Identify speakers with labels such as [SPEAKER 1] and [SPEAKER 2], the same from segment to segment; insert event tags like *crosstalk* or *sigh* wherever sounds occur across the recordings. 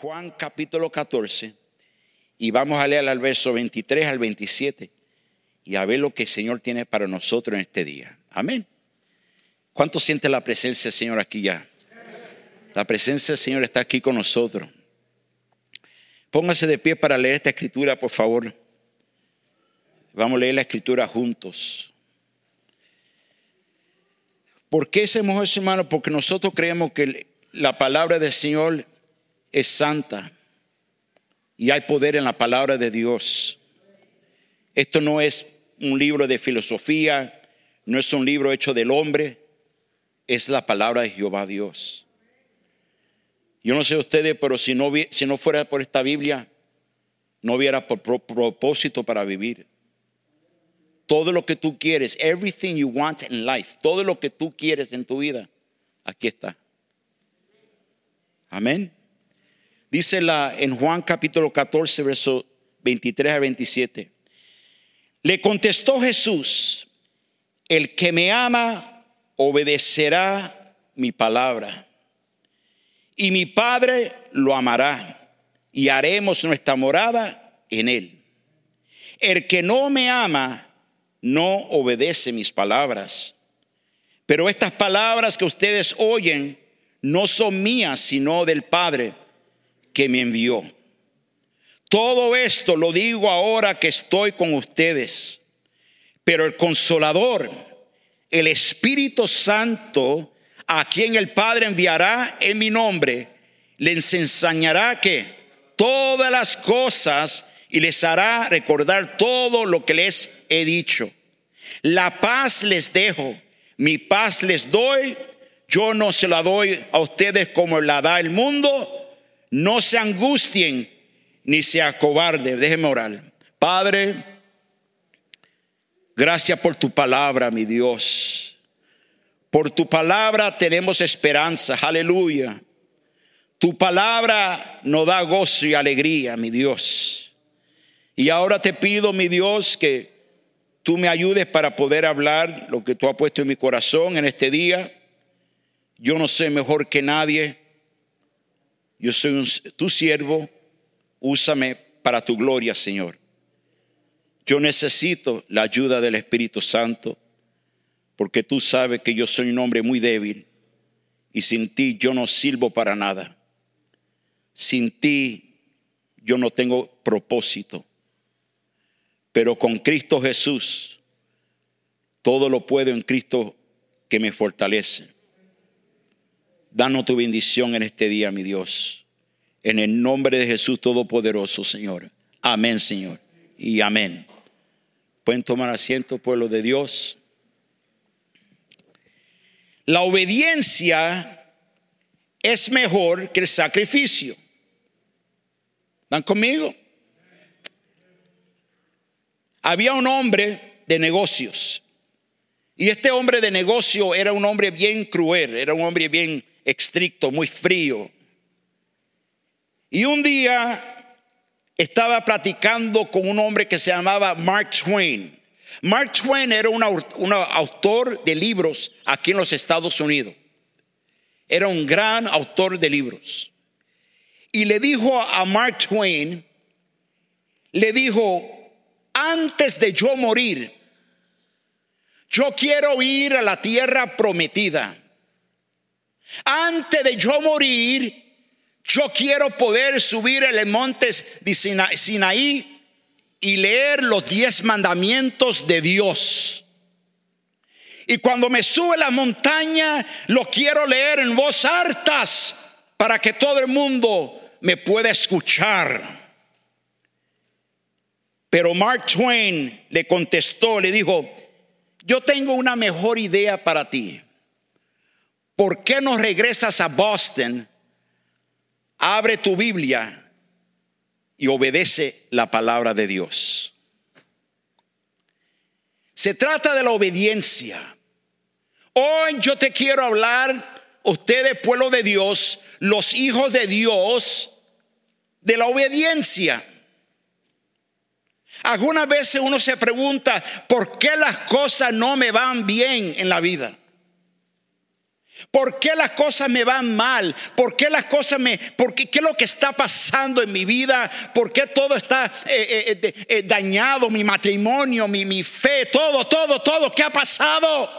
[SPEAKER 1] Juan capítulo 14 y vamos a leer al verso 23 al 27 y a ver lo que el Señor tiene para nosotros en este día. Amén. ¿Cuánto siente la presencia del Señor aquí ya? La presencia del Señor está aquí con nosotros. Póngase de pie para leer esta escritura, por favor. Vamos a leer la escritura juntos. ¿Por qué hacemos eso, hermano? Porque nosotros creemos que la palabra del Señor es santa y hay poder en la palabra de Dios. Esto no es un libro de filosofía, no es un libro hecho del hombre, es la palabra de Jehová Dios. Yo no sé ustedes, pero si no, si no fuera por esta Biblia, no hubiera propósito para vivir. Todo lo que tú quieres, everything you want in life, todo lo que tú quieres en tu vida, aquí está. Amén. Dice la, en Juan capítulo 14, verso 23 a 27. Le contestó Jesús, el que me ama obedecerá mi palabra. Y mi Padre lo amará y haremos nuestra morada en él. El que no me ama no obedece mis palabras. Pero estas palabras que ustedes oyen no son mías, sino del Padre que me envió. Todo esto lo digo ahora que estoy con ustedes, pero el consolador, el Espíritu Santo, a quien el Padre enviará en mi nombre, les enseñará que todas las cosas y les hará recordar todo lo que les he dicho. La paz les dejo, mi paz les doy, yo no se la doy a ustedes como la da el mundo. No se angustien ni se acobarden. Déjenme orar. Padre, gracias por tu palabra, mi Dios. Por tu palabra tenemos esperanza. Aleluya. Tu palabra nos da gozo y alegría, mi Dios. Y ahora te pido, mi Dios, que tú me ayudes para poder hablar lo que tú has puesto en mi corazón en este día. Yo no sé mejor que nadie. Yo soy tu siervo. Úsame para tu gloria, Señor. Yo necesito la ayuda del Espíritu Santo porque tú sabes que yo soy un hombre muy débil y sin ti yo no sirvo para nada. Sin ti yo no tengo propósito. Pero con Cristo Jesús todo lo puedo en Cristo que me fortalece. Danos tu bendición en este día, mi Dios. En el nombre de Jesús Todopoderoso, Señor. Amén, Señor. Y amén. Pueden tomar asiento, pueblo de Dios. La obediencia es mejor que el sacrificio. ¿Están conmigo? Había un hombre de negocios. Y este hombre de negocio era un hombre bien cruel, era un hombre bien estricto, muy frío. Y un día estaba platicando con un hombre que se llamaba Mark Twain. Mark Twain era un, autor de libros aquí en los Estados Unidos. Era un gran autor de libros. Y le dijo a Mark Twain, le dijo, antes de yo morir, yo quiero ir a la tierra prometida. Antes de yo morir, yo quiero poder subir el monte de Sinaí y leer los diez mandamientos de Dios. Y cuando me sube la montaña, lo quiero leer en voz hartas para que todo el mundo me pueda escuchar. Pero Mark Twain le contestó, le dijo, yo tengo una mejor idea para ti. ¿Por qué no regresas a Boston? Abre tu Biblia y obedece la palabra de Dios. Se trata de la obediencia. Hoy yo te quiero hablar, ustedes pueblo de Dios, los hijos de Dios, de la obediencia. Algunas veces uno se pregunta, ¿por qué las cosas no me van bien en la vida? ¿Por qué las cosas me van mal? ¿Por qué las cosas me... ¿Por qué, qué es lo que está pasando en mi vida? ¿Por qué todo está eh, eh, eh, dañado? Mi matrimonio, mi, mi fe, todo, todo, todo. ¿Qué ha pasado?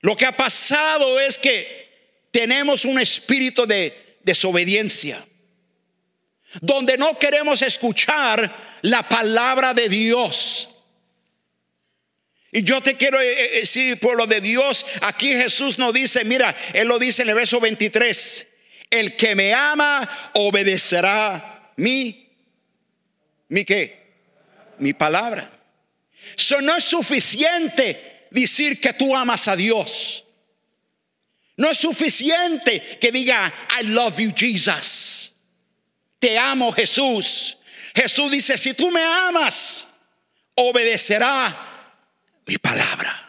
[SPEAKER 1] Lo que ha pasado es que tenemos un espíritu de desobediencia, donde no queremos escuchar la palabra de Dios. Y yo te quiero eh, eh, decir, pueblo de Dios, aquí Jesús nos dice, mira, Él lo dice en el verso 23, el que me ama obedecerá mi, mi qué, mi palabra. Eso no es suficiente decir que tú amas a Dios. No es suficiente que diga, I love you Jesus. Te amo Jesús. Jesús dice, si tú me amas, obedecerá mi palabra.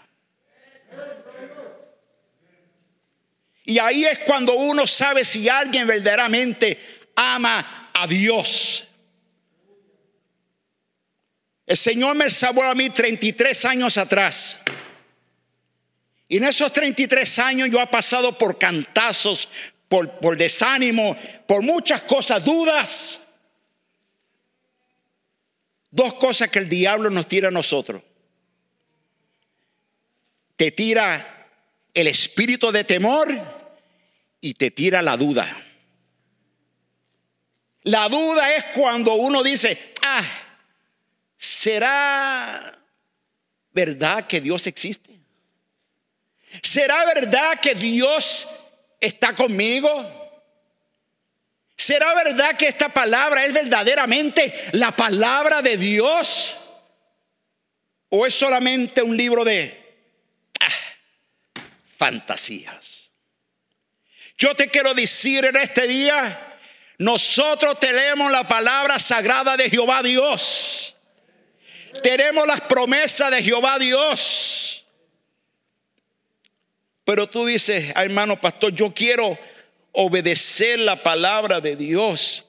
[SPEAKER 1] Y ahí es cuando uno sabe si alguien verdaderamente ama a Dios. El Señor me salvó a mí 33 años atrás. Y en esos 33 años yo he pasado por cantazos, por, por desánimo, por muchas cosas, dudas. Dos cosas que el diablo nos tira a nosotros te tira el espíritu de temor y te tira la duda. La duda es cuando uno dice, ah, ¿será verdad que Dios existe? ¿Será verdad que Dios está conmigo? ¿Será verdad que esta palabra es verdaderamente la palabra de Dios? ¿O es solamente un libro de fantasías. Yo te quiero decir en este día, nosotros tenemos la palabra sagrada de Jehová Dios. Tenemos las promesas de Jehová Dios. Pero tú dices, hermano pastor, yo quiero obedecer la palabra de Dios.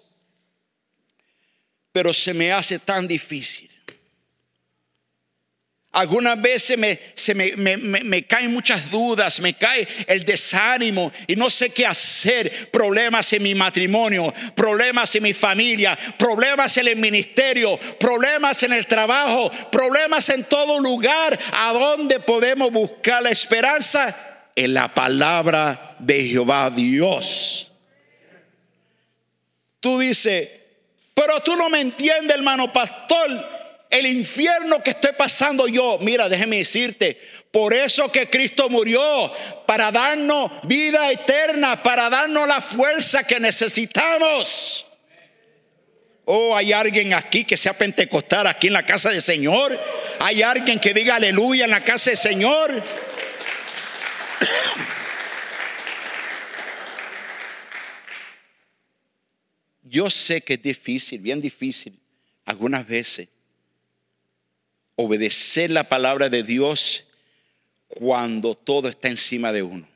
[SPEAKER 1] Pero se me hace tan difícil. Algunas veces me, se me, caen muchas dudas, me cae el desánimo y no sé qué hacer. Problemas en mi matrimonio, problemas en mi familia, problemas en el ministerio, problemas en el trabajo, problemas en todo lugar. ¿A dónde podemos buscar la esperanza? En la palabra de Jehová Dios. Tú dices, pero tú no me entiendes, hermano pastor el infierno que estoy pasando yo, mira, déjeme decirte, por eso que Cristo murió, para darnos vida eterna, para darnos la fuerza que necesitamos. Oh, hay alguien aquí que sea pentecostal aquí en la casa del Señor. Hay alguien que diga aleluya en la casa del Señor. Yo sé que es difícil, bien difícil, algunas veces obedecer la palabra de Dios cuando todo está encima de uno.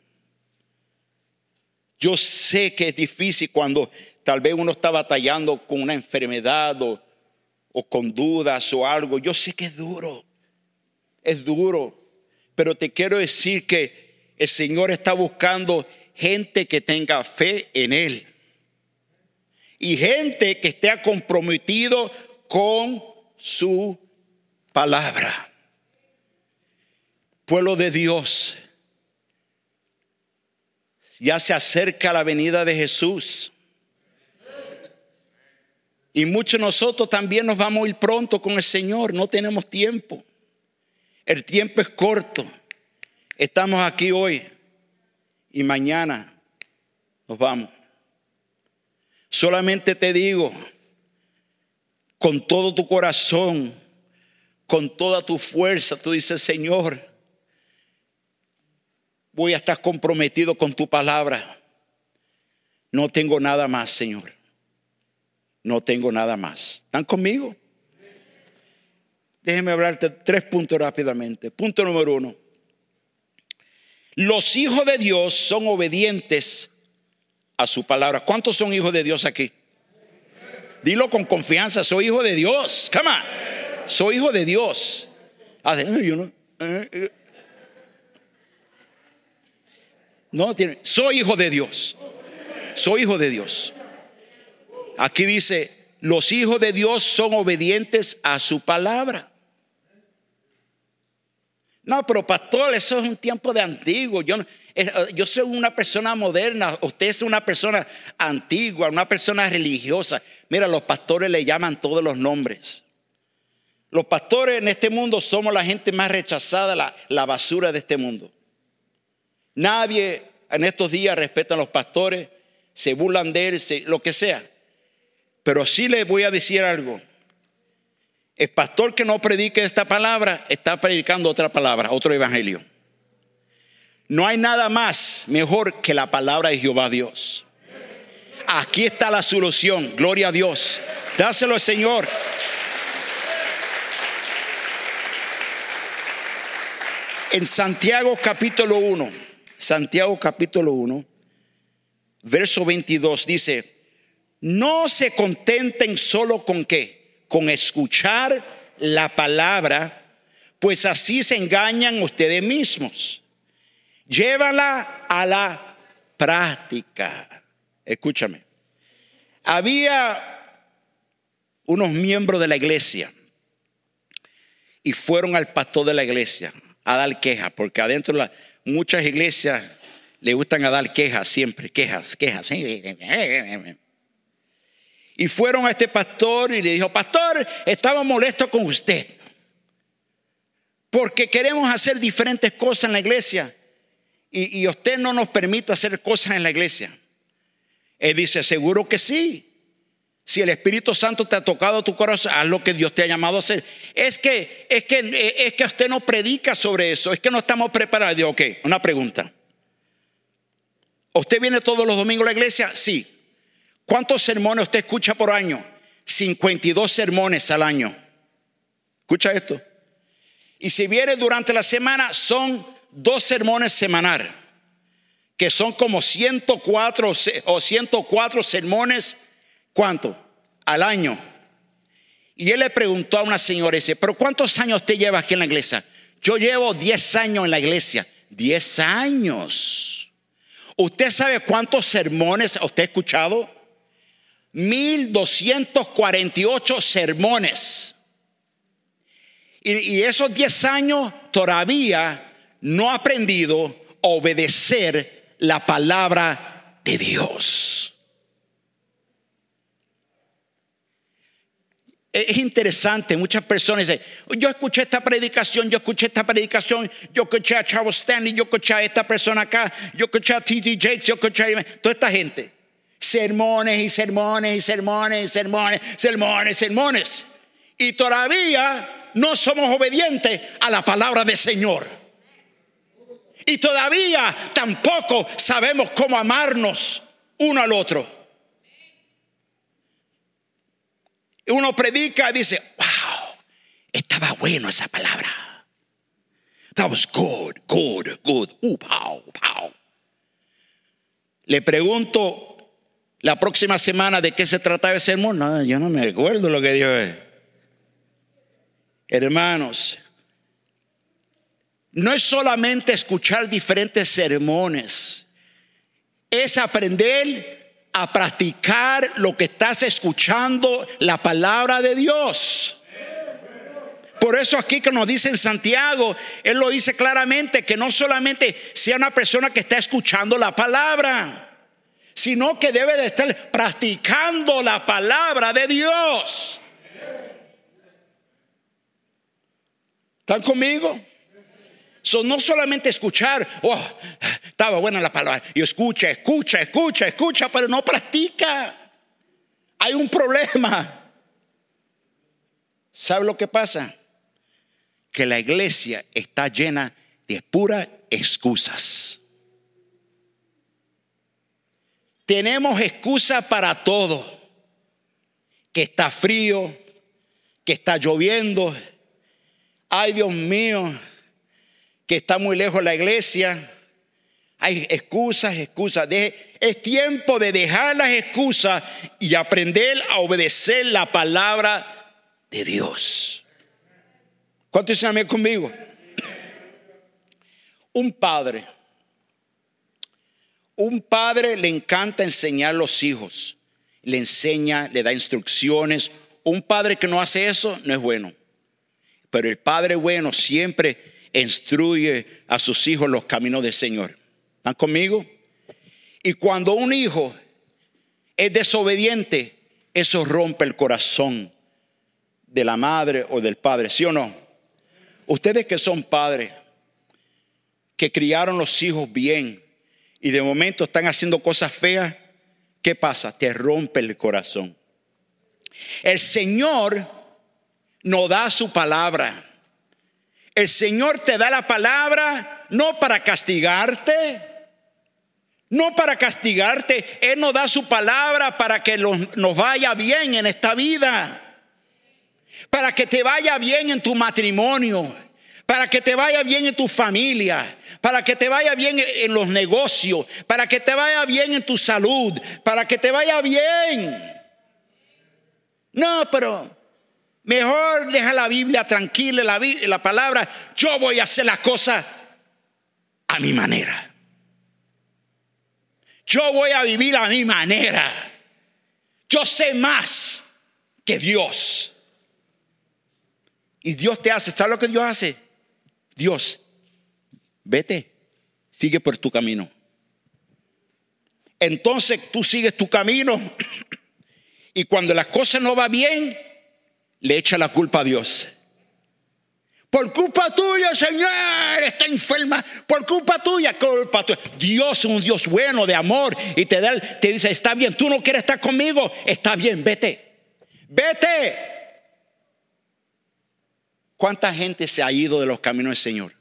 [SPEAKER 1] Yo sé que es difícil cuando tal vez uno está batallando con una enfermedad o, con dudas o algo. Yo sé que es duro, es duro, pero te quiero decir que el Señor está buscando gente que tenga fe en Él y gente que esté comprometido con su palabra. Pueblo de Dios, ya se acerca la venida de Jesús. Y muchos de nosotros también nos vamos a ir pronto con el Señor, no tenemos tiempo. El tiempo es corto. Estamos aquí hoy y mañana nos vamos. Solamente te digo, con todo tu corazón, con toda tu fuerza, tú dices, Señor, voy a estar comprometido con tu palabra. No tengo nada más, Señor. No tengo nada más. ¿Están conmigo? Déjenme hablarte tres puntos rápidamente. Punto número uno. Los hijos de Dios son obedientes a su palabra. ¿Cuántos son hijos de Dios aquí? Dilo con confianza, soy hijo de Dios. Come on soy hijo de Dios. Eh, eh". No, tiene, soy hijo de Dios. Soy hijo de Dios. Aquí dice, los hijos de Dios son obedientes a su palabra. No, pero pastor, eso es un tiempo de antiguo. Yo, eh, yo soy una persona moderna, usted es una persona antigua, una persona religiosa. Mira, los pastores le llaman todos los nombres. Los pastores en este mundo somos la gente más rechazada, la, basura de este mundo. Nadie en estos días respeta a los pastores, se burlan de él, lo que sea. Pero sí les voy a decir algo. El pastor que no predique esta palabra está predicando otra palabra, otro evangelio. No hay nada más mejor que la palabra de Jehová Dios. Aquí está la solución. Gloria a Dios. Dáselo al Señor. En Santiago capítulo 1, Santiago capítulo 1, verso 22 dice, no se contenten solo con qué, con escuchar la palabra, pues así se engañan ustedes mismos. Llévala a la práctica. Escúchame. Había unos miembros de la iglesia y fueron al pastor de la iglesia a dar quejas, porque adentro de muchas iglesias le gustan a dar quejas siempre, quejas, quejas. Y fueron a este pastor y le dijo, pastor, estamos molestos con usted, porque queremos hacer diferentes cosas en la iglesia y, y usted no nos permite hacer cosas en la iglesia. Él dice, seguro que sí. Si el Espíritu Santo te ha tocado tu corazón, haz lo que Dios te ha llamado a hacer. Es que, es que, es que usted no predica sobre eso, es que no estamos preparados. Ok, una pregunta. ¿Usted viene todos los domingos a la iglesia? Sí. ¿Cuántos sermones usted escucha por año? 52 sermones al año. Escucha esto. Y si viene durante la semana, son dos sermones semanales, que son como 104 o 104 sermones ¿Cuánto? Al año. Y él le preguntó a una señora, dice, pero ¿cuántos años te lleva aquí en la iglesia? Yo llevo 10 años en la iglesia. 10 años. ¿Usted sabe cuántos sermones usted ha escuchado? 1248 sermones. Y, y esos 10 años todavía no ha aprendido a obedecer la palabra de Dios. Es interesante, muchas personas dicen, yo escuché esta predicación, yo escuché esta predicación, yo escuché a Chavo Stanley, yo escuché a esta persona acá, yo escuché a T.D. Jakes, yo escuché a toda esta gente. Sermones y sermones y sermones y sermones, sermones, sermones. Y todavía no somos obedientes a la palabra del Señor. Y todavía tampoco sabemos cómo amarnos uno al otro. Uno predica y dice, wow, estaba bueno esa palabra. That was good, good, good. Uh, pow, pow. Le pregunto la próxima semana de qué se trataba ese sermón. No, yo no me acuerdo lo que dijo. Hermanos, no es solamente escuchar diferentes sermones, es aprender a practicar lo que estás escuchando, la palabra de Dios. Por eso aquí que nos dice en Santiago, Él lo dice claramente, que no solamente sea una persona que está escuchando la palabra, sino que debe de estar practicando la palabra de Dios. ¿Están conmigo? So, no solamente escuchar, oh, estaba buena la palabra, y escucha, escucha, escucha, escucha, pero no practica. Hay un problema. ¿Sabe lo que pasa? Que la iglesia está llena de puras excusas. Tenemos excusa para todo. Que está frío, que está lloviendo. Ay, Dios mío, que está muy lejos la iglesia. Hay excusas, excusas. es tiempo de dejar las excusas y aprender a obedecer la palabra de Dios. ¿Cuántos dicen conmigo? Un padre un padre le encanta enseñar a los hijos. Le enseña, le da instrucciones. Un padre que no hace eso no es bueno. Pero el padre bueno siempre instruye a sus hijos los caminos del Señor. ¿Están conmigo? Y cuando un hijo es desobediente, eso rompe el corazón de la madre o del padre, ¿sí o no? Ustedes que son padres, que criaron los hijos bien y de momento están haciendo cosas feas, ¿qué pasa? Te rompe el corazón. El Señor nos da su palabra. El Señor te da la palabra no para castigarte, no para castigarte. Él nos da su palabra para que nos vaya bien en esta vida para que te vaya bien en tu matrimonio, para que te vaya bien en tu familia, para que te vaya bien en los negocios, para que te vaya bien en tu salud, para que te vaya bien. No, pero mejor deja la Biblia tranquila, la, la palabra, yo voy a hacer las cosas a mi manera. Yo voy a vivir a mi manera. Yo sé más que Dios. Y Dios te hace, ¿sabes lo que Dios hace? Dios, vete, sigue por tu camino. Entonces tú sigues tu camino *clears throat* y cuando las cosas no van bien, le echa la culpa a Dios. Por culpa tuya, Señor, está enferma. Por culpa tuya, culpa tuya. Dios es un Dios bueno, de amor. Y te, da, te dice, está bien, tú no quieres estar conmigo. Está bien, vete. Vete. ¿Cuánta gente se ha ido de los caminos del Señor?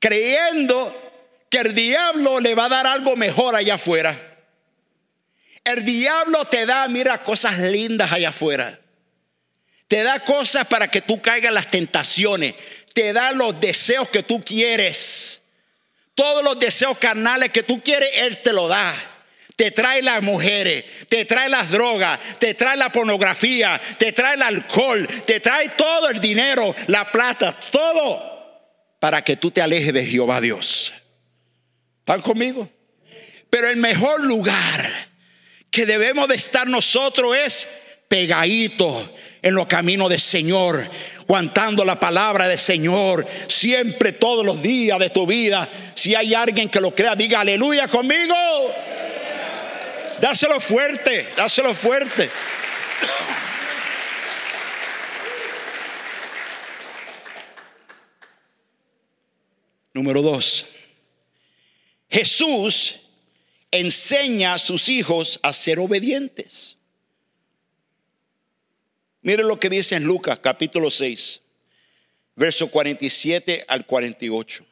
[SPEAKER 1] Creyendo que el diablo le va a dar algo mejor allá afuera. El diablo te da, mira, cosas lindas allá afuera. Te da cosas para que tú caigas en las tentaciones. Te da los deseos que tú quieres. Todos los deseos carnales que tú quieres, Él te lo da te trae las mujeres, te trae las drogas, te trae la pornografía, te trae el alcohol, te trae todo el dinero, la plata, todo para que tú te alejes de Jehová Dios. ¿Están conmigo? Pero el mejor lugar que debemos de estar nosotros es pegadito en los caminos del Señor, aguantando la palabra del Señor, siempre todos los días de tu vida. Si hay alguien que lo crea, diga aleluya conmigo. Dáselo fuerte, dáselo fuerte. Número dos. Jesús enseña a sus hijos a ser obedientes. Mire lo que dice en Lucas capítulo 6, verso 47 al 48.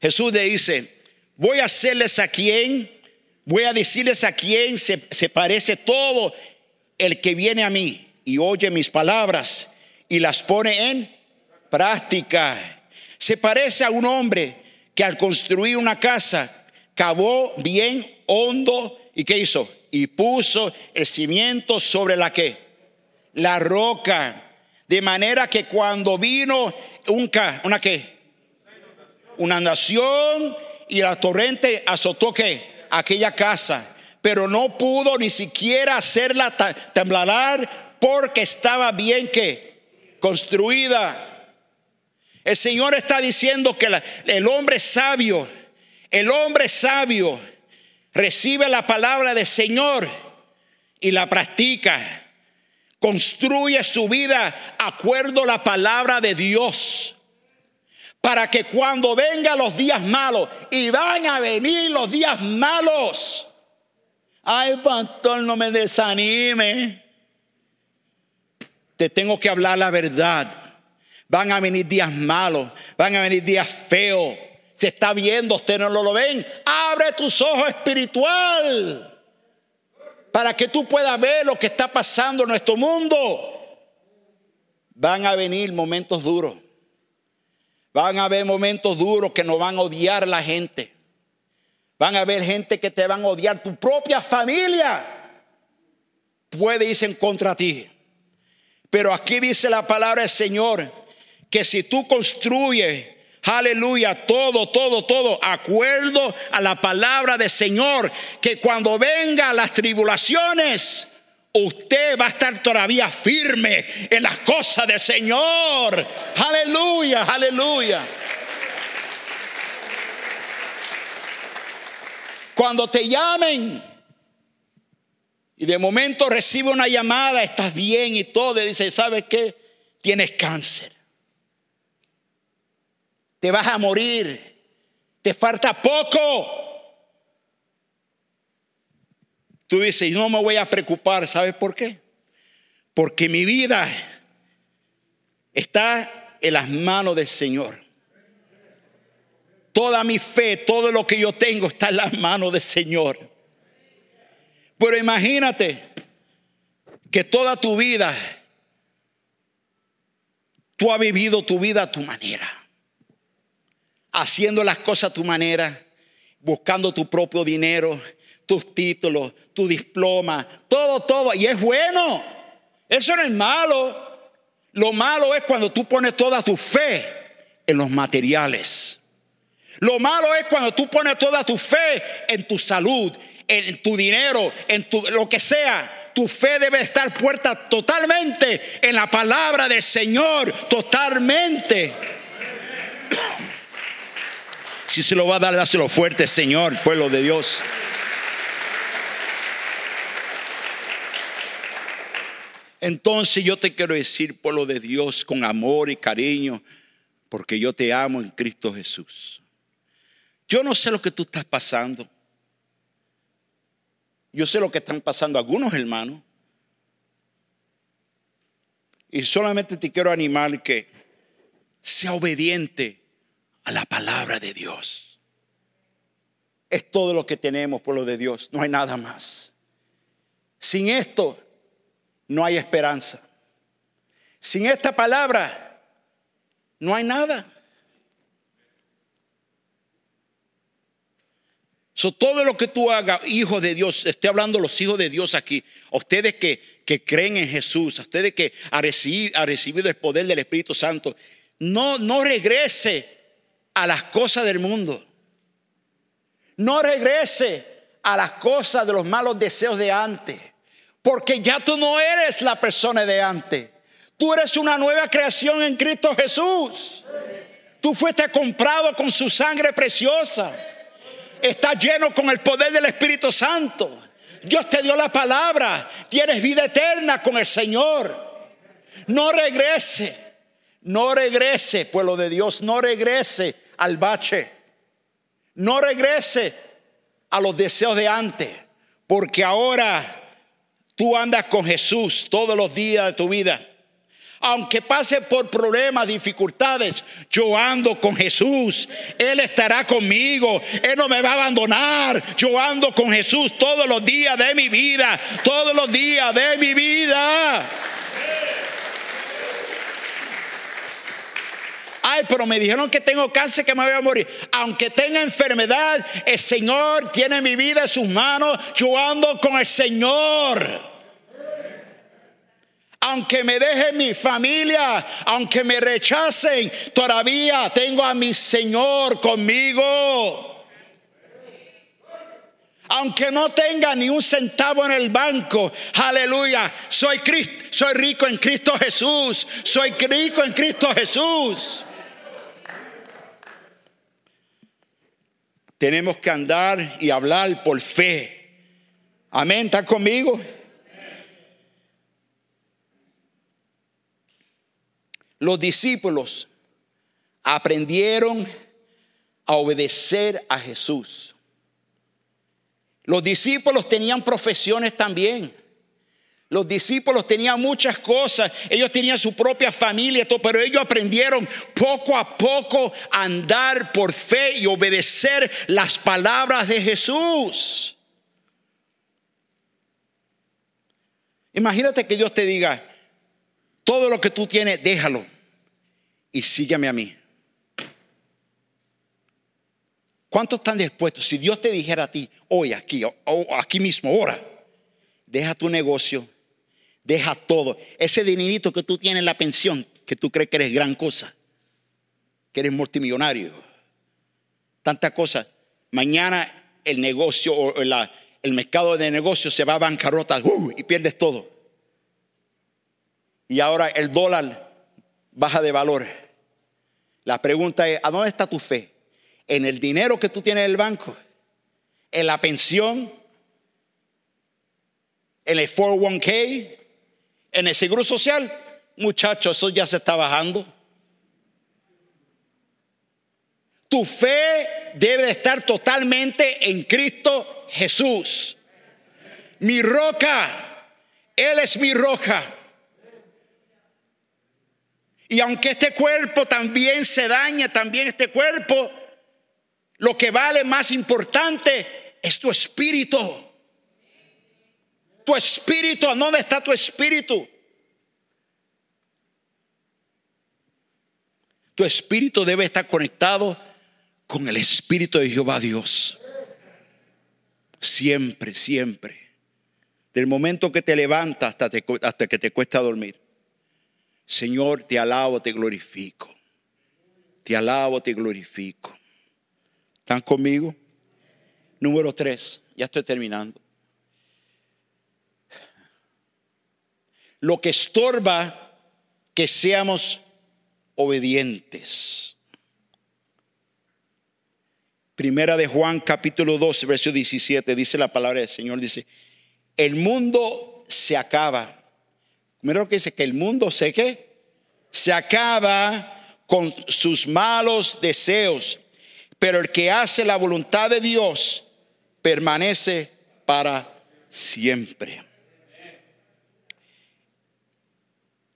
[SPEAKER 1] Jesús le dice, voy a hacerles a quien Voy a decirles a quién se, parece todo el que viene a mí y oye mis palabras y las pone en práctica. Se parece a un hombre que al construir una casa cavó bien hondo y qué hizo? Y puso el cimiento sobre la que? La roca. De manera que cuando vino un, una qué? Una nación y la torrente azotó qué? aquella casa, pero no pudo ni siquiera hacerla temblar porque estaba bien que construida. El Señor está diciendo que el hombre sabio, el hombre sabio recibe la palabra del Señor y la practica. Construye su vida acuerdo a la palabra de Dios para que cuando vengan los días malos, y van a venir los días malos, ay pastor, no me desanime, te tengo que hablar la verdad. Van a venir días malos, van a venir días feos. Se está viendo, usted no lo, ven. Abre tus ojos espiritual para que tú puedas ver lo que está pasando en nuestro mundo. Van a venir momentos duros. Van a haber momentos duros que nos van a odiar la gente. Van a haber gente que te van a odiar. Tu propia familia puede irse en contra de ti. Pero aquí dice la palabra del Señor que si tú construyes Aleluya, todo, todo, todo, acuerdo a la palabra del Señor, que cuando vengan las tribulaciones, usted va a estar todavía firme en las cosas del Señor. Aleluya, aleluya. Cuando te llamen y de momento recibe una llamada, estás bien y todo, y dice, ¿sabes qué? Tienes cáncer. Te vas a morir. Te falta poco. Tú dices, no me voy a preocupar, ¿sabes por qué? Porque mi vida está en las manos del Señor. Toda mi fe, todo lo que yo tengo está en las manos del Señor. Pero imagínate que toda tu vida, tú has vivido tu vida a tu manera, haciendo las cosas a tu manera, buscando tu propio dinero, tus títulos, tu diploma, todo, todo. Y es bueno. Eso no es malo. Lo malo es cuando tú pones toda tu fe en los materiales. Lo malo es cuando tú pones toda tu fe en tu salud, en tu dinero, en tu, lo que sea. Tu fe debe estar puesta totalmente en la palabra del Señor, totalmente. Si se lo va a dar, dáselo fuerte, Señor, pueblo de Dios. Entonces yo te quiero decir, pueblo de Dios, con amor y cariño, porque yo te amo en Cristo Jesús. Yo no sé lo que tú estás pasando. Yo sé lo que están pasando algunos hermanos. Y solamente te quiero animar que sea obediente a la palabra de Dios. Es todo lo que tenemos, pueblo de Dios. No hay nada más. Sin esto, no hay esperanza. Sin esta palabra no hay nada. todo lo que tú hagas, hijo de Dios, estoy hablando los hijos de Dios aquí, ustedes que, que creen en Jesús, ustedes que han recibido, recibido el poder del Espíritu Santo, no, no regrese a las cosas del mundo. No regrese a las cosas de los malos deseos de antes. Porque ya tú no eres la persona de antes. Tú eres una nueva creación en Cristo Jesús. Tú fuiste comprado con su sangre preciosa. Estás lleno con el poder del Espíritu Santo. Dios te dio la palabra. Tienes vida eterna con el Señor. No regrese. No regrese, pueblo de Dios. No regrese al bache. No regrese a los deseos de antes. Porque ahora Tú andas con Jesús todos los días de tu vida. Aunque pase por problemas, dificultades, yo ando con Jesús. Él estará conmigo. Él no me va a abandonar. Yo ando con Jesús todos los días de mi vida. Todos los días de mi vida. Ay, pero me dijeron que tengo cáncer, que me voy a morir. Aunque tenga enfermedad, el Señor tiene mi vida en sus manos. Yo con el Señor aunque me deje mi familia, aunque me rechacen, todavía tengo a mi Señor conmigo. Aunque no tenga ni un centavo en el banco, aleluya, soy, soy rico en Cristo Jesús, soy rico en Cristo Jesús. Tenemos que andar y hablar por fe. Amén, ¿está conmigo? los discípulos aprendieron a obedecer a Jesús. Los discípulos tenían profesiones también. Los discípulos tenían muchas cosas, ellos tenían su propia familia, pero ellos aprendieron poco a poco a andar por fe y obedecer las palabras de Jesús. Imagínate que Dios te diga, todo lo que tú tienes, déjalo y sígueme a mí. ¿Cuántos están dispuestos? Si Dios te dijera a ti, hoy, aquí, aquí mismo, ahora, deja tu negocio, deja todo. Ese dinerito que tú tienes en la pensión, que tú crees que eres gran cosa, que eres multimillonario. Tantas cosas. Mañana el negocio o el mercado de negocios se va a bancarrota uh, y pierdes todo. Y ahora el dólar baja de valor. La pregunta es, ¿a dónde está tu fe? ¿En el dinero que tú tienes en el banco? ¿En la pensión? ¿En el 401k? ¿En el seguro social? Muchachos, eso ya se está bajando. Tu fe debe estar totalmente en Cristo Jesús. Mi roca, Él es mi roca. Y aunque este cuerpo también se daña, también este cuerpo, lo que vale más importante es tu espíritu. Tu espíritu, ¿a dónde está tu espíritu? Tu espíritu debe estar conectado con el espíritu de Jehová Dios. Siempre, siempre. Del momento que te levantas hasta, hasta que te cuesta dormir. Señor, te alabo, te glorifico. Te alabo, te glorifico. ¿Están conmigo? Número tres, ya estoy terminando. Lo que estorba que seamos obedientes. Primera de Juan capítulo 12, verso 17, dice la palabra del Señor, dice, el mundo se acaba Mira lo que dice, que el mundo se que se acaba con sus malos deseos, pero el que hace la voluntad de Dios permanece para siempre.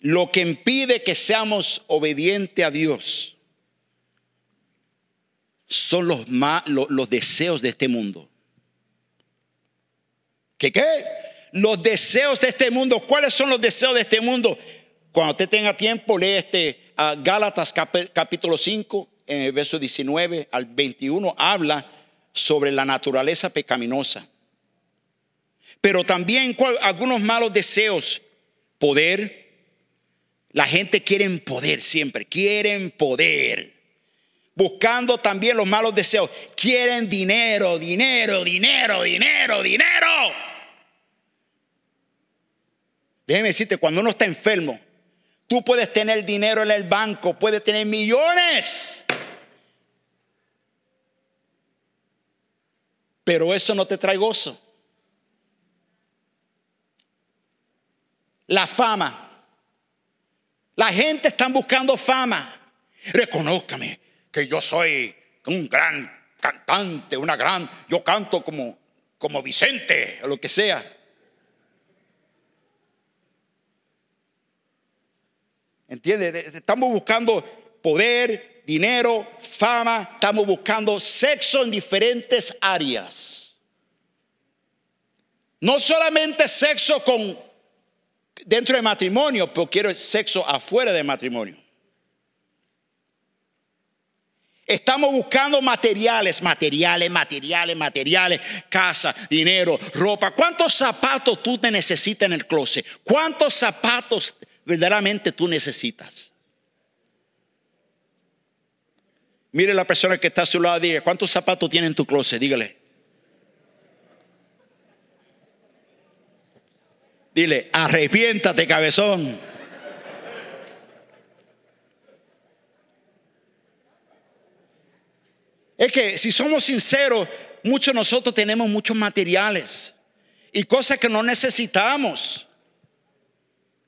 [SPEAKER 1] Lo que impide que seamos obedientes a Dios son los, deseos de este mundo. ¿Qué qué? los deseos de este mundo. ¿Cuáles son los deseos de este mundo? Cuando usted tenga tiempo, lee este uh, Gálatas capítulo 5, en el verso 19 al 21, habla sobre la naturaleza pecaminosa. Pero también algunos malos deseos, poder. La gente quiere poder siempre, quieren poder. Buscando también los malos deseos. Quieren dinero, dinero, dinero, dinero, dinero. Déjeme decirte, cuando uno está enfermo, tú puedes tener dinero en el banco, puedes tener millones. Pero eso no te trae gozo. La fama. La gente está buscando fama. Reconózcame que yo soy un gran cantante, una gran, yo canto como, como Vicente o lo que sea. ¿Entiendes? Estamos buscando poder, dinero, fama, estamos buscando sexo en diferentes áreas. No solamente sexo con dentro del matrimonio, pero quiero sexo afuera del matrimonio. Estamos buscando materiales, materiales, materiales, materiales, casa, dinero, ropa. ¿Cuántos zapatos tú te necesitas en el closet? ¿Cuántos zapatos verdaderamente tú necesitas. Mire la persona que está a su lado, diga, ¿cuántos zapatos tiene en tu closet? Dígale. Dile, arrepiéntate, cabezón. Es que si somos sinceros, muchos de nosotros tenemos muchos materiales y cosas que no necesitamos.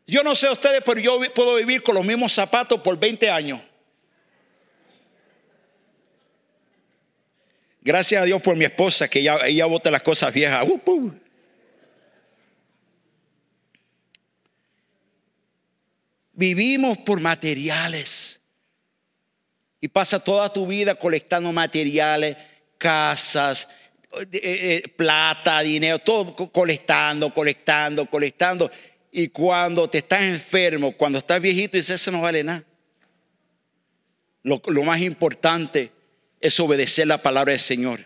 [SPEAKER 1] Yo no sé ustedes, pero yo puedo vivir con los mismos zapatos por 20 años. Gracias a Dios por mi esposa, que ella, ella bota las cosas viejas. Uh, Vivimos por materiales. Y pasa toda tu vida colectando materiales, casas, eh, eh, plata, dinero, todo colectando, colectando, colectando. Y cuando te estás enfermo, cuando estás viejito, dices, eso no vale nada. Lo, lo más importante es obedecer la palabra del Señor.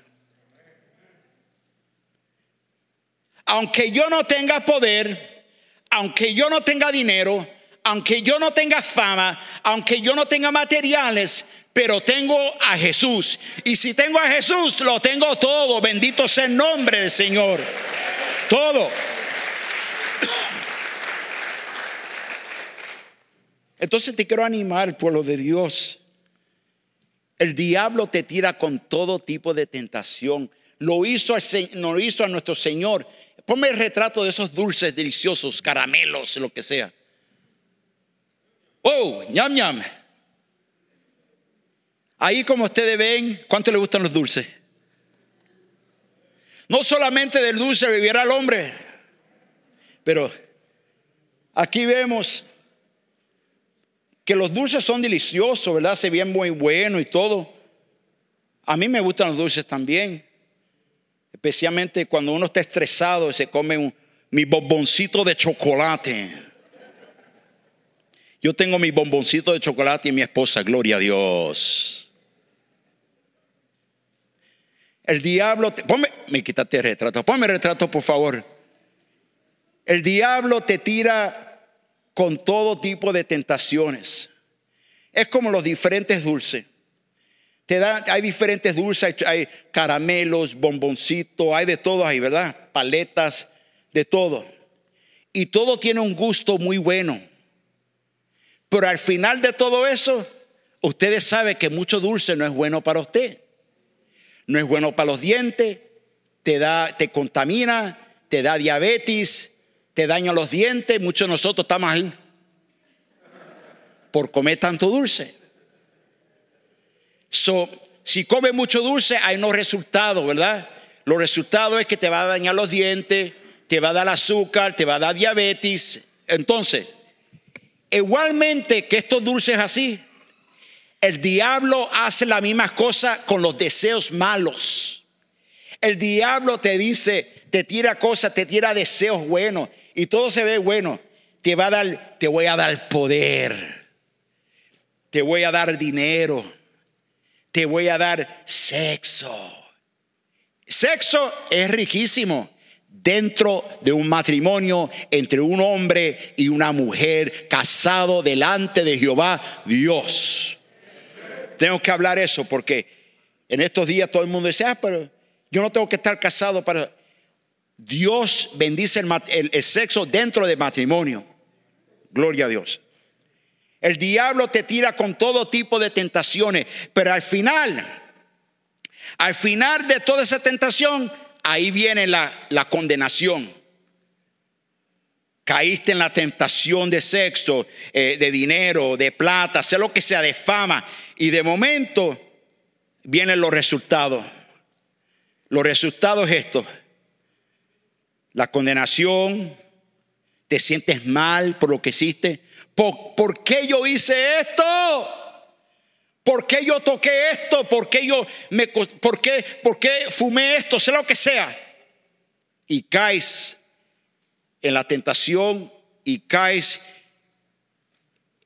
[SPEAKER 1] Aunque yo no tenga poder, aunque yo no tenga dinero, aunque yo no tenga fama, aunque yo no tenga materiales, pero tengo a Jesús. Y si tengo a Jesús, lo tengo todo. Bendito sea el nombre del Señor. Todo. Entonces te quiero animar, pueblo de Dios. El diablo te tira con todo tipo de tentación. Lo hizo, hizo a nuestro Señor. Ponme el retrato de esos dulces deliciosos, caramelos, lo que sea. Oh, ñam ñam. Ahí como ustedes ven, ¿cuánto le gustan los dulces? No solamente del dulce vivirá el hombre, pero aquí vemos que los dulces son deliciosos, ¿verdad? Se ven muy bueno y todo. A mí me gustan los dulces también. Especialmente cuando uno está estresado y se come un, mi bomboncito de chocolate. Yo tengo mi bomboncito de chocolate y mi esposa, gloria a Dios. El diablo, te, ponme, me quitaste el retrato, ponme el retrato por favor. El diablo te tira con todo tipo de tentaciones. Es como los diferentes dulces. Te hay diferentes dulces, hay caramelos, bomboncitos, hay de todo ahí, ¿verdad? Paletas, de todo. Y todo tiene un gusto muy bueno. Pero al final de todo eso, ustedes saben que mucho dulce no es bueno para usted. No es bueno para los dientes, te da, te contamina, te da diabetes, te daña los dientes. Muchos de nosotros estamos ahí por comer tanto dulce. Si come mucho dulce, hay no resultados, ¿verdad? Los resultados es que te va a dañar los dientes, te va a dar azúcar, te va a dar diabetes. Entonces, igualmente que estos dulces así, el diablo hace la misma cosa con los deseos malos. El diablo te dice, te tira cosas, te tira deseos buenos y todo se ve bueno. Te va a dar, te voy a dar poder. Te voy a dar dinero. Te voy a dar sexo. Sexo es riquísimo dentro de un matrimonio entre un hombre y una mujer casado delante de Jehová Dios. Tengo que hablar eso porque en estos días todo el mundo dice, ah, pero yo no tengo que estar casado para... Dios bendice el, sexo dentro del matrimonio. Gloria a Dios. El diablo te tira con todo tipo de tentaciones, pero al final, al final de toda esa tentación, ahí viene la, condenación. Caíste en la tentación de sexo, eh, de dinero, de plata, sea lo que sea, de fama. Y de momento vienen los resultados. Los resultados es esto la condenación, te sientes mal por lo que hiciste. ¿Por, qué yo hice esto? ¿Por qué yo toqué esto? ¿Por qué yo me por qué, por qué fumé esto? Sea lo que sea. Y caes en la tentación y caes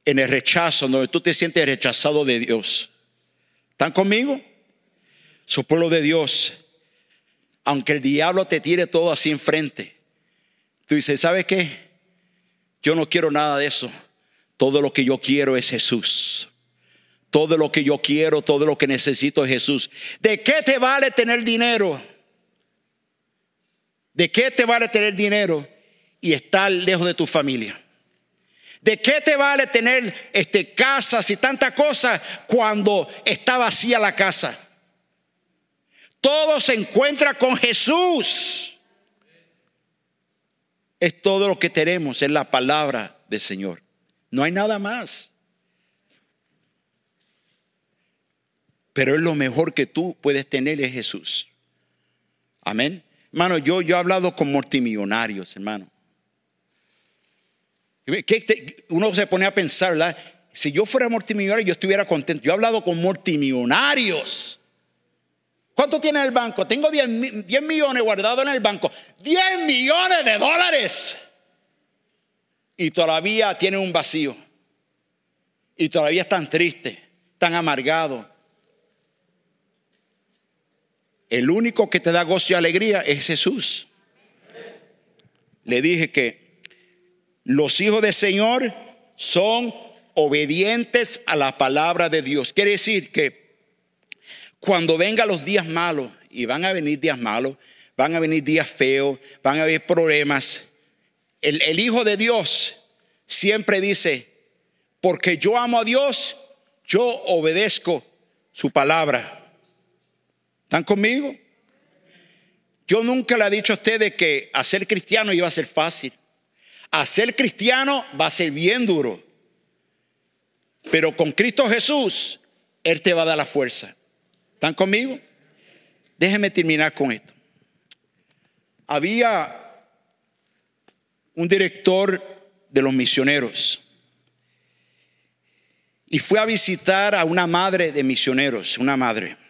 [SPEAKER 1] en el rechazo, donde tú te sientes rechazado de Dios. ¿Están conmigo? Su pueblo de Dios aunque el diablo te tire todo así enfrente, tú dices, ¿sabes qué? Yo no quiero nada de eso. Todo lo que yo quiero es Jesús. Todo lo que yo quiero, todo lo que necesito es Jesús. ¿De qué te vale tener dinero? ¿De qué te vale tener dinero y estar lejos de tu familia? ¿De qué te vale tener este, casas y tantas cosas cuando está vacía la casa? todo se encuentra con Jesús. Es todo lo que tenemos, es la palabra del Señor. No hay nada más. Pero es lo mejor que tú puedes tener es Jesús. Amén. Hermano, yo, yo he hablado con multimillonarios, hermano. Uno se pone a pensar, ¿verdad? Si yo fuera multimillonario, yo estuviera contento. Yo he hablado con multimillonarios ¿Cuánto tiene en el banco? Tengo 10, millones guardados en el banco. 10 millones de dólares. Y todavía tiene un vacío. Y todavía están tristes, tan amargados. El único que te da gozo y alegría es Jesús. Le dije que los hijos del Señor son obedientes a la palabra de Dios. Quiere decir que cuando vengan los días malos, y van a venir días malos, van a venir días feos, van a haber problemas, el, el Hijo de Dios siempre dice, porque yo amo a Dios, yo obedezco su palabra. ¿Están conmigo? Yo nunca le he dicho a ustedes que hacer cristiano iba a ser fácil. Hacer cristiano va a ser bien duro. Pero con Cristo Jesús, Él te va a dar la fuerza. ¿Están conmigo? Déjenme terminar con esto. Había un director de los misioneros y fue a visitar a una madre de misioneros, una madre.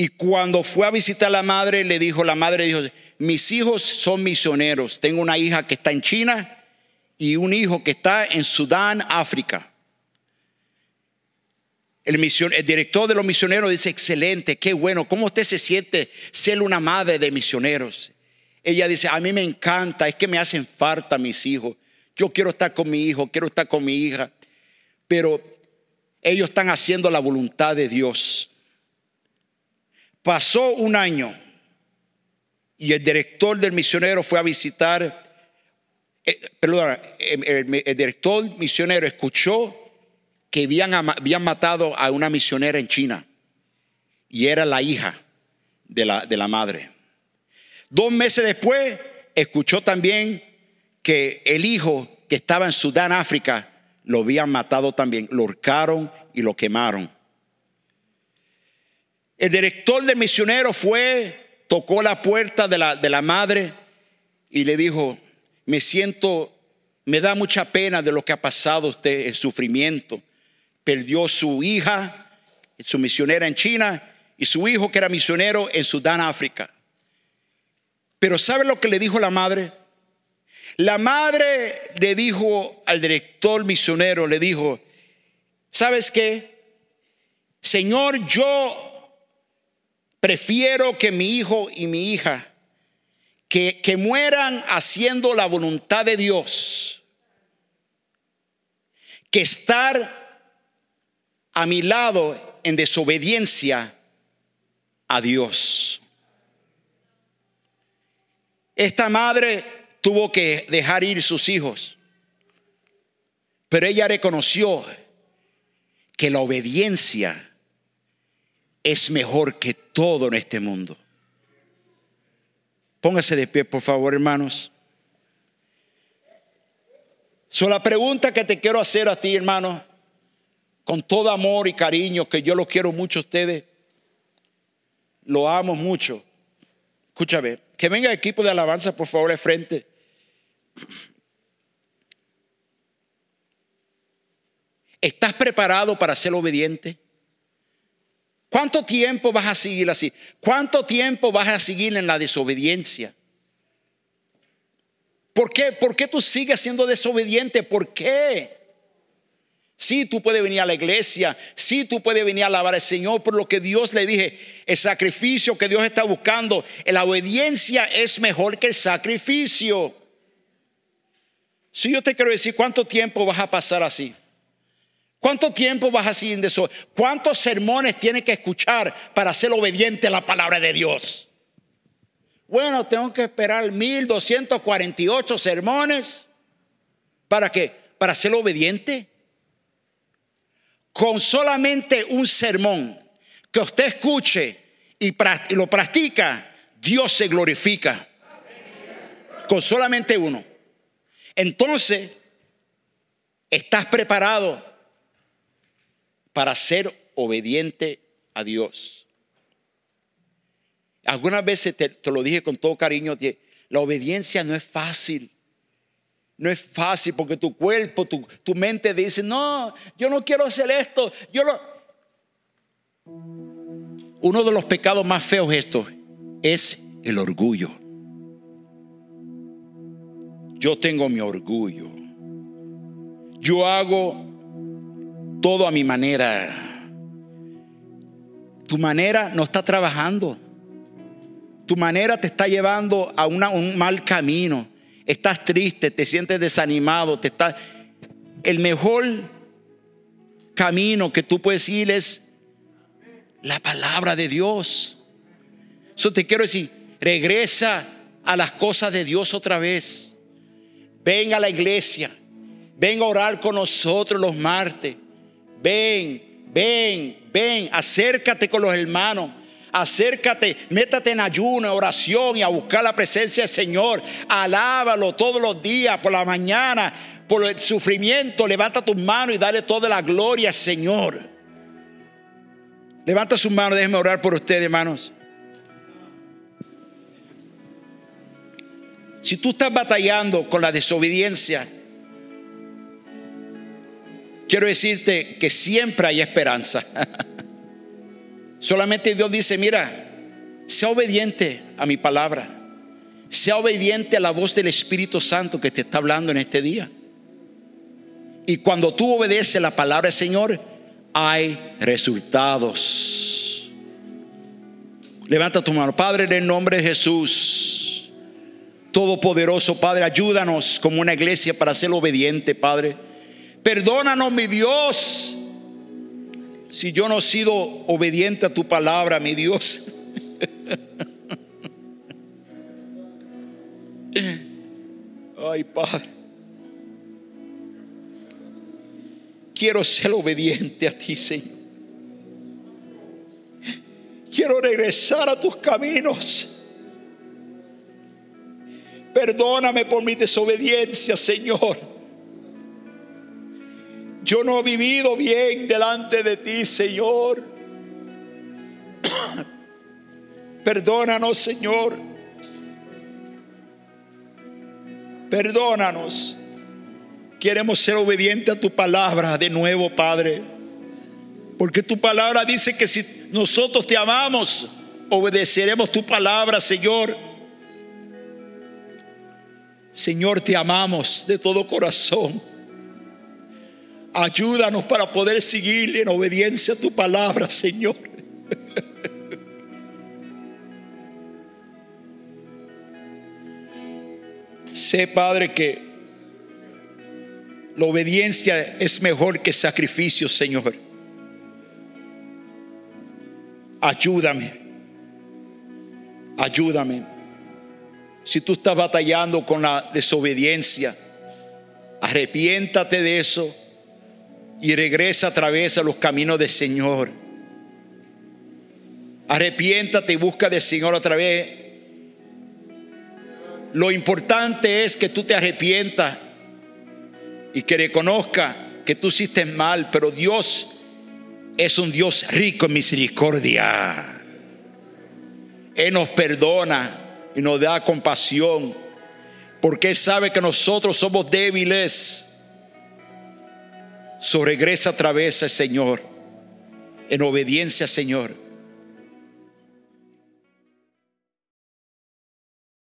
[SPEAKER 1] Y cuando fue a visitar a la madre, le dijo, la madre dijo, mis hijos son misioneros. Tengo una hija que está en China y un hijo que está en Sudán, África. El, el, director de los misioneros dice, excelente, qué bueno, ¿cómo usted se siente ser una madre de misioneros? Ella dice, a mí me encanta, es que me hacen falta mis hijos. Yo quiero estar con mi hijo, quiero estar con mi hija, pero ellos están haciendo la voluntad de Dios. Pasó un año y el director del misionero fue a visitar, eh, perdón, el, director misionero escuchó que habían, habían, matado a una misionera en China y era la hija de la, de la madre. Dos meses después escuchó también que el hijo que estaba en Sudán, África, lo habían matado también, lo horcaron y lo quemaron. El director del misionero fue, tocó la puerta de la, de la madre y le dijo, me siento, me da mucha pena de lo que ha pasado usted, el sufrimiento. Perdió su hija, su misionera en China, y su hijo que era misionero en Sudán, África. Pero ¿sabe lo que le dijo la madre? La madre le dijo al director misionero, le dijo, ¿sabes qué? Señor, yo Prefiero que mi hijo y mi hija que, que mueran haciendo la voluntad de Dios que estar a mi lado en desobediencia a Dios. Esta madre tuvo que dejar ir sus hijos, pero ella reconoció que la obediencia es mejor que todo en este mundo. Póngase de pie, por favor, hermanos. So, la pregunta que te quiero hacer a ti, hermano, con todo amor y cariño, que yo lo quiero mucho a ustedes, lo amo mucho. Escúchame, que venga el equipo de alabanza, por favor, de frente. ¿Estás preparado para ser obediente? ¿Cuánto tiempo vas a seguir así? ¿Cuánto tiempo vas a seguir en la desobediencia? ¿Por qué? ¿Por qué tú sigues siendo desobediente? ¿Por qué? Sí, tú puedes venir a la iglesia, sí, tú puedes venir a alabar al Señor por lo que Dios le dije, el sacrificio que Dios está buscando, la obediencia es mejor que el sacrificio. Si yo te quiero decir, ¿cuánto tiempo vas a pasar así? ¿Cuánto tiempo vas a seguir en eso? ¿Cuántos sermones tienes que escuchar para ser obediente a la palabra de Dios? Bueno, tengo que esperar 1248 sermones. ¿Para qué? Para ser obediente. Con solamente un sermón que usted escuche y lo practica, Dios se glorifica. Con solamente uno. Entonces, estás preparado para ser obediente a Dios. Algunas veces te, lo dije con todo cariño, la obediencia no es fácil. No es fácil porque tu cuerpo, tu, tu mente dice, no, yo no quiero hacer esto. Yo lo... Uno de los pecados más feos esto es el orgullo. Yo tengo mi orgullo. Yo hago todo a mi manera. Tu manera no está trabajando. Tu manera te está llevando a un mal camino. Estás triste, te sientes desanimado, te está el mejor camino que tú puedes ir es la palabra de Dios. Eso te quiero decir, regresa a las cosas de Dios otra vez. Ven a la iglesia. Ven a orar con nosotros los martes. Ven, ven, ven. Acércate con los hermanos. Acércate, métate en ayuno, oración y a buscar la presencia del Señor. Alábalo todos los días, por la mañana, por el sufrimiento. Levanta tus manos y dale toda la gloria al Señor. Levanta sus manos, déjenme orar por ustedes, hermanos. Si tú estás batallando con la desobediencia, quiero decirte que siempre hay esperanza. *laughs* Solamente Dios dice, mira, sea obediente a mi palabra. Sea obediente a la voz del Espíritu Santo que te está hablando en este día. Y cuando tú obedeces la palabra del Señor, hay resultados. Levanta tu mano. Padre, en el nombre de Jesús, Todopoderoso, Padre, ayúdanos como una iglesia para ser obediente, Padre. Perdónanos, mi Dios, si yo no he sido obediente a tu palabra, mi Dios. Ay, Padre. Quiero ser obediente a ti, Señor. Quiero regresar a tus caminos. Perdóname por mi desobediencia, Señor. Yo no he vivido bien delante de ti, Señor. *clears throat* Perdónanos, Señor. Perdónanos. Queremos ser obedientes a tu palabra de nuevo, Padre. Porque tu palabra dice que si nosotros te amamos, obedeceremos tu palabra, Señor. Señor, te amamos de todo corazón. Ayúdanos para poder seguir en obediencia a tu palabra, Señor. *laughs* sé, Padre, que la obediencia es mejor que sacrificio, Señor. Ayúdame. Ayúdame. Si tú estás batallando con la desobediencia, arrepiéntate de eso y regresa a través de los caminos del Señor. Arrepiéntate y busca del Señor otra vez. Lo importante es que tú te arrepientas y que reconozca que tú hiciste mal, pero Dios es un Dios rico en misericordia. Él nos perdona y nos da compasión, porque Él sabe que nosotros somos débiles. So regresa a través al Señor, en obediencia Señor